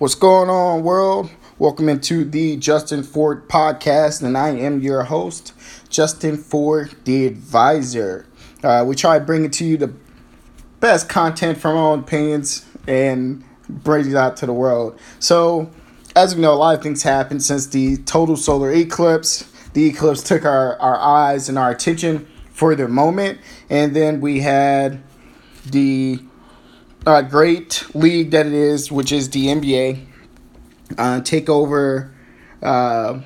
What's going on, world? Welcome into the Justin Ford podcast, and I am your host, Justin Ford, the advisor. Uh, we try bringing to you the best content from our own opinions and bring it out to the world. So, as we know, a lot of things happened since the total solar eclipse. The eclipse took our, our eyes and our attention for the moment, and then we had the uh, great league that it is, which is the NBA, uh, take over, uh,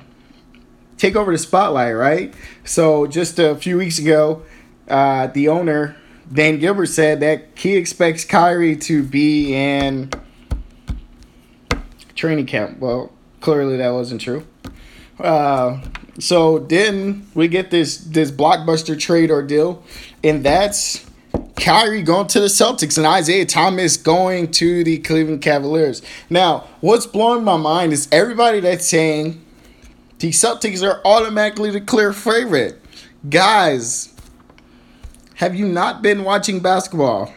take over the spotlight, right? So just a few weeks ago, uh, the owner Dan Gilbert said that he expects Kyrie to be in training camp. Well, clearly that wasn't true. Uh, so then we get this this blockbuster trade ordeal, and that's Kyrie going to the Celtics and Isaiah Thomas going to the Cleveland Cavaliers. Now, what's blowing my mind is everybody that's saying the Celtics are automatically the clear favorite. Guys, have you not been watching basketball?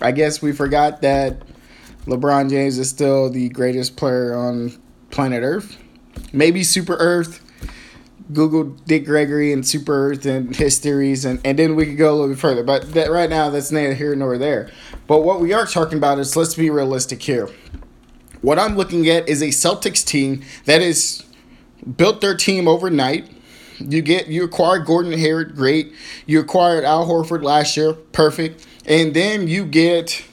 I guess we forgot that LeBron James is still the greatest player on planet Earth. Maybe Super Earth Google Dick Gregory and Super Earth and his theories, and, and then we could go a little bit further. But that right now, that's neither here nor there. But what we are talking about is let's be realistic here. What I'm looking at is a Celtics team that is built their team overnight. You get you acquired Gordon Hayward, great. You acquired Al Horford last year, perfect. And then you get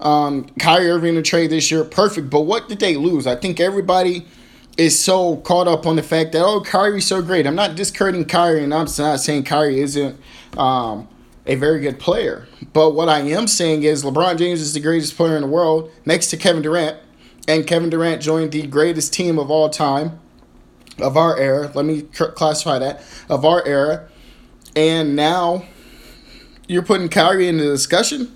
um, Kyrie Irving to trade this year, perfect. But what did they lose? I think everybody is so caught up on the fact that oh Kyrie's so great. I'm not discrediting Kyrie, and I'm not saying Kyrie isn't um, a very good player. But what I am saying is LeBron James is the greatest player in the world, next to Kevin Durant, and Kevin Durant joined the greatest team of all time, of our era. Let me classify that of our era, and now you're putting Kyrie in the discussion.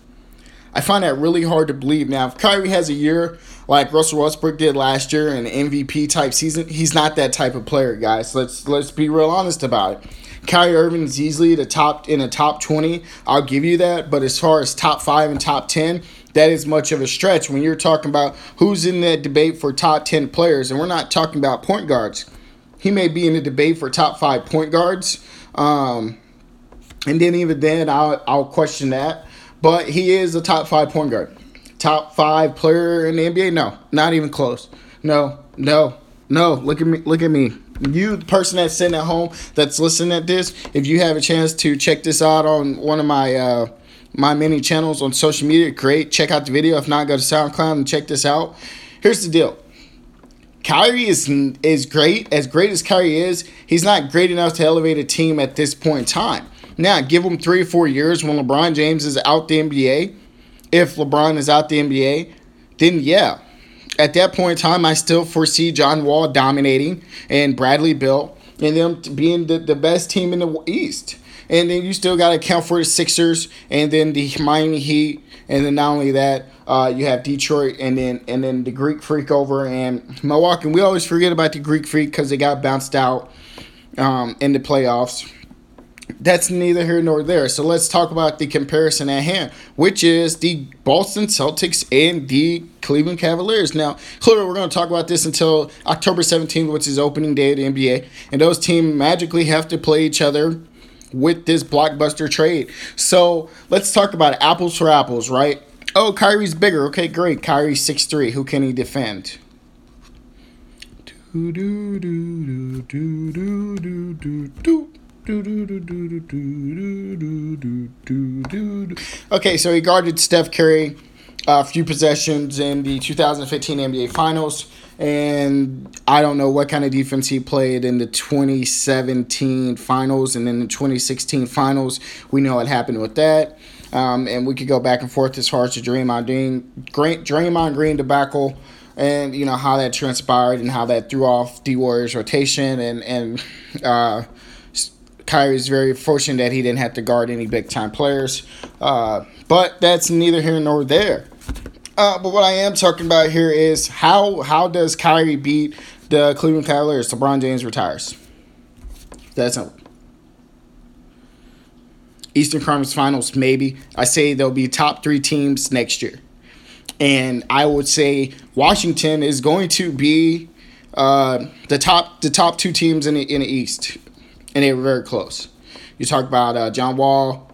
I find that really hard to believe. Now, if Kyrie has a year like Russell Westbrook did last year in MVP type season, he's not that type of player, guys. Let's let's be real honest about it. Kyrie Irving is easily the top in a top 20. I'll give you that, but as far as top 5 and top 10, that is much of a stretch when you're talking about who's in that debate for top 10 players and we're not talking about point guards. He may be in the debate for top 5 point guards. Um, and then even then I'll I'll question that, but he is a top 5 point guard top five player in the NBA? No, not even close. No, no, no. Look at me. Look at me. You, the person that's sitting at home that's listening at this, if you have a chance to check this out on one of my uh, my many channels on social media, great. Check out the video. If not, go to SoundCloud and check this out. Here's the deal. Kyrie is is great. As great as Kyrie is, he's not great enough to elevate a team at this point in time. Now, give him three or four years when LeBron James is out the NBA if LeBron is out the NBA, then yeah. At that point in time, I still foresee John Wall dominating and Bradley Beal and them being the, the best team in the East. And then you still got to account for the Sixers and then the Miami Heat. And then not only that, uh, you have Detroit and then and then the Greek Freak over and Milwaukee. We always forget about the Greek Freak because they got bounced out um, in the playoffs that's neither here nor there. So let's talk about the comparison at hand, which is the Boston Celtics and the Cleveland Cavaliers. Now, clearly, we're going to talk about this until October 17th, which is opening day of the NBA. And those teams magically have to play each other with this blockbuster trade. So let's talk about apples for apples, right? Oh, Kyrie's bigger. Okay, great. Kyrie's 6'3. Who can he defend? Do, do, do, do, do, do, do, do. Okay, so he guarded Steph Curry a few possessions in the 2015 NBA Finals, and I don't know what kind of defense he played in the 2017 Finals and then the 2016 Finals. We know what happened with that. Um, and we could go back and forth as far as the Draymond Green, Draymond Green debacle and you know how that transpired and how that threw off the Warriors rotation and and uh, Kyrie's very fortunate that he didn't have to guard any big time players. Uh, but that's neither here nor there. Uh, but what I am talking about here is how how does Kyrie beat the Cleveland Cavaliers? LeBron James retires. That's simple. Eastern Conference Finals, maybe. I say there'll be top three teams next year. and I would say Washington is going to be uh, the top the top two teams in the in the East, and they were very close. You talk about uh, John Wall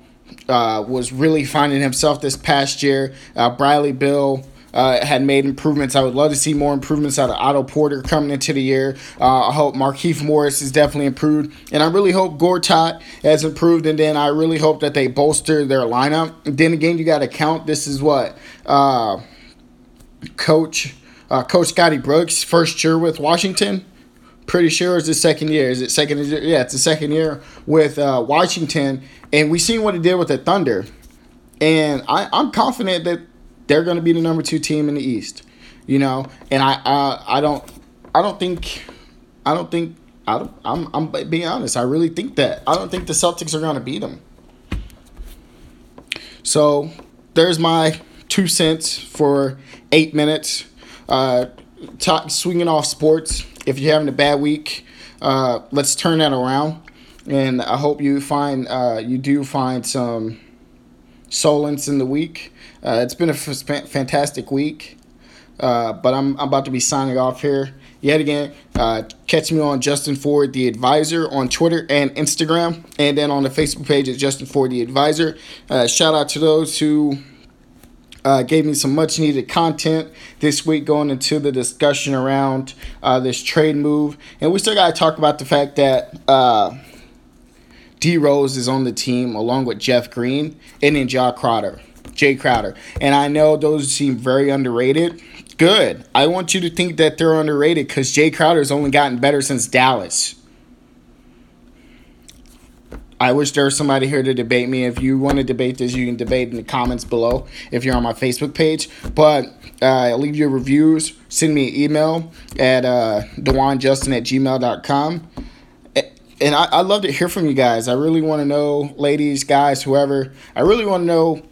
uh, was really finding himself this past year. Uh, Bradley Beal uh, had made improvements. I would love to see more improvements out of Otto Porter coming into the year. Uh, I hope Markieff Morris is definitely improved, and I really hope Gortat has improved. And then I really hope that they bolster their lineup. And then again, you got to count. This is what uh, Coach uh, Coach Scotty Brooks first year with Washington. Pretty sure it's the second year. Is it second? Yeah, it's the second year with uh, Washington, and we seen what he did with the Thunder. And I, I'm confident that they're going to be the number two team in the East. You know, and I uh, I don't I don't think I don't think I don't, I'm I'm being honest. I really think that I don't think the Celtics are going to beat them. So there's my two cents for eight minutes. Uh, talk, swinging off sports. If you're having a bad week, uh, let's turn that around. And I hope you find uh, you do find some solace in the week. Uh, it's been a f- fantastic week, uh, but I'm, I'm about to be signing off here yet again. Uh, catch me on Justin Ford, the advisor, on Twitter and Instagram, and then on the Facebook page at Justin Ford, the advisor. Uh, shout out to those who uh, gave me some much needed content this week going into the discussion around uh, this trade move. And we still got to talk about the fact that uh, D Rose is on the team along with Jeff Green and then Jae Crowder. Jae Crowder. And I know those seem very underrated. Good. I want you to think that they're underrated because Jae Crowder's only gotten better since Dallas. I wish there was somebody here to debate me. If you want to debate this, you can debate in the comments below if you're on my Facebook page. But uh, leave your reviews. Send me an email at uh, DewanJustin at gmail.com. And I, I love to hear from you guys. I really want to know, ladies, guys, whoever. I really want to know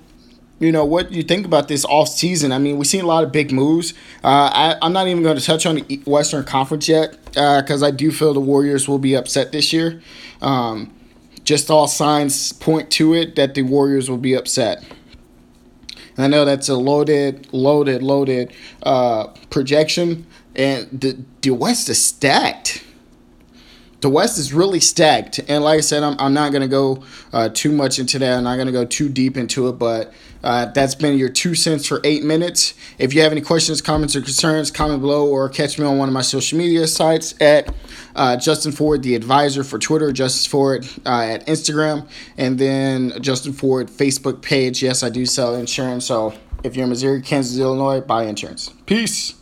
you know what you think about this off season. I mean, we've seen a lot of big moves. Uh, I, am not even going to touch on the Western Conference yet because uh, I do feel the Warriors will be upset this year. Um, just all signs point to it that the Warriors will be upset. And I know that's a loaded, loaded, loaded uh, projection, and the the West is stacked the West is really stacked. And like I said, I'm, I'm not going to go uh, too much into that. I'm not going to go too deep into it, but uh, that's been your two cents for eight minutes. If you have any questions, comments, or concerns, comment below or catch me on one of my social media sites at uh, Justin Ford, the advisor for Twitter, Justin Ford uh, at Instagram, and then Justin Ford Facebook page. Yes, I do sell insurance. So if you're in Missouri, Kansas, Illinois, buy insurance. Peace.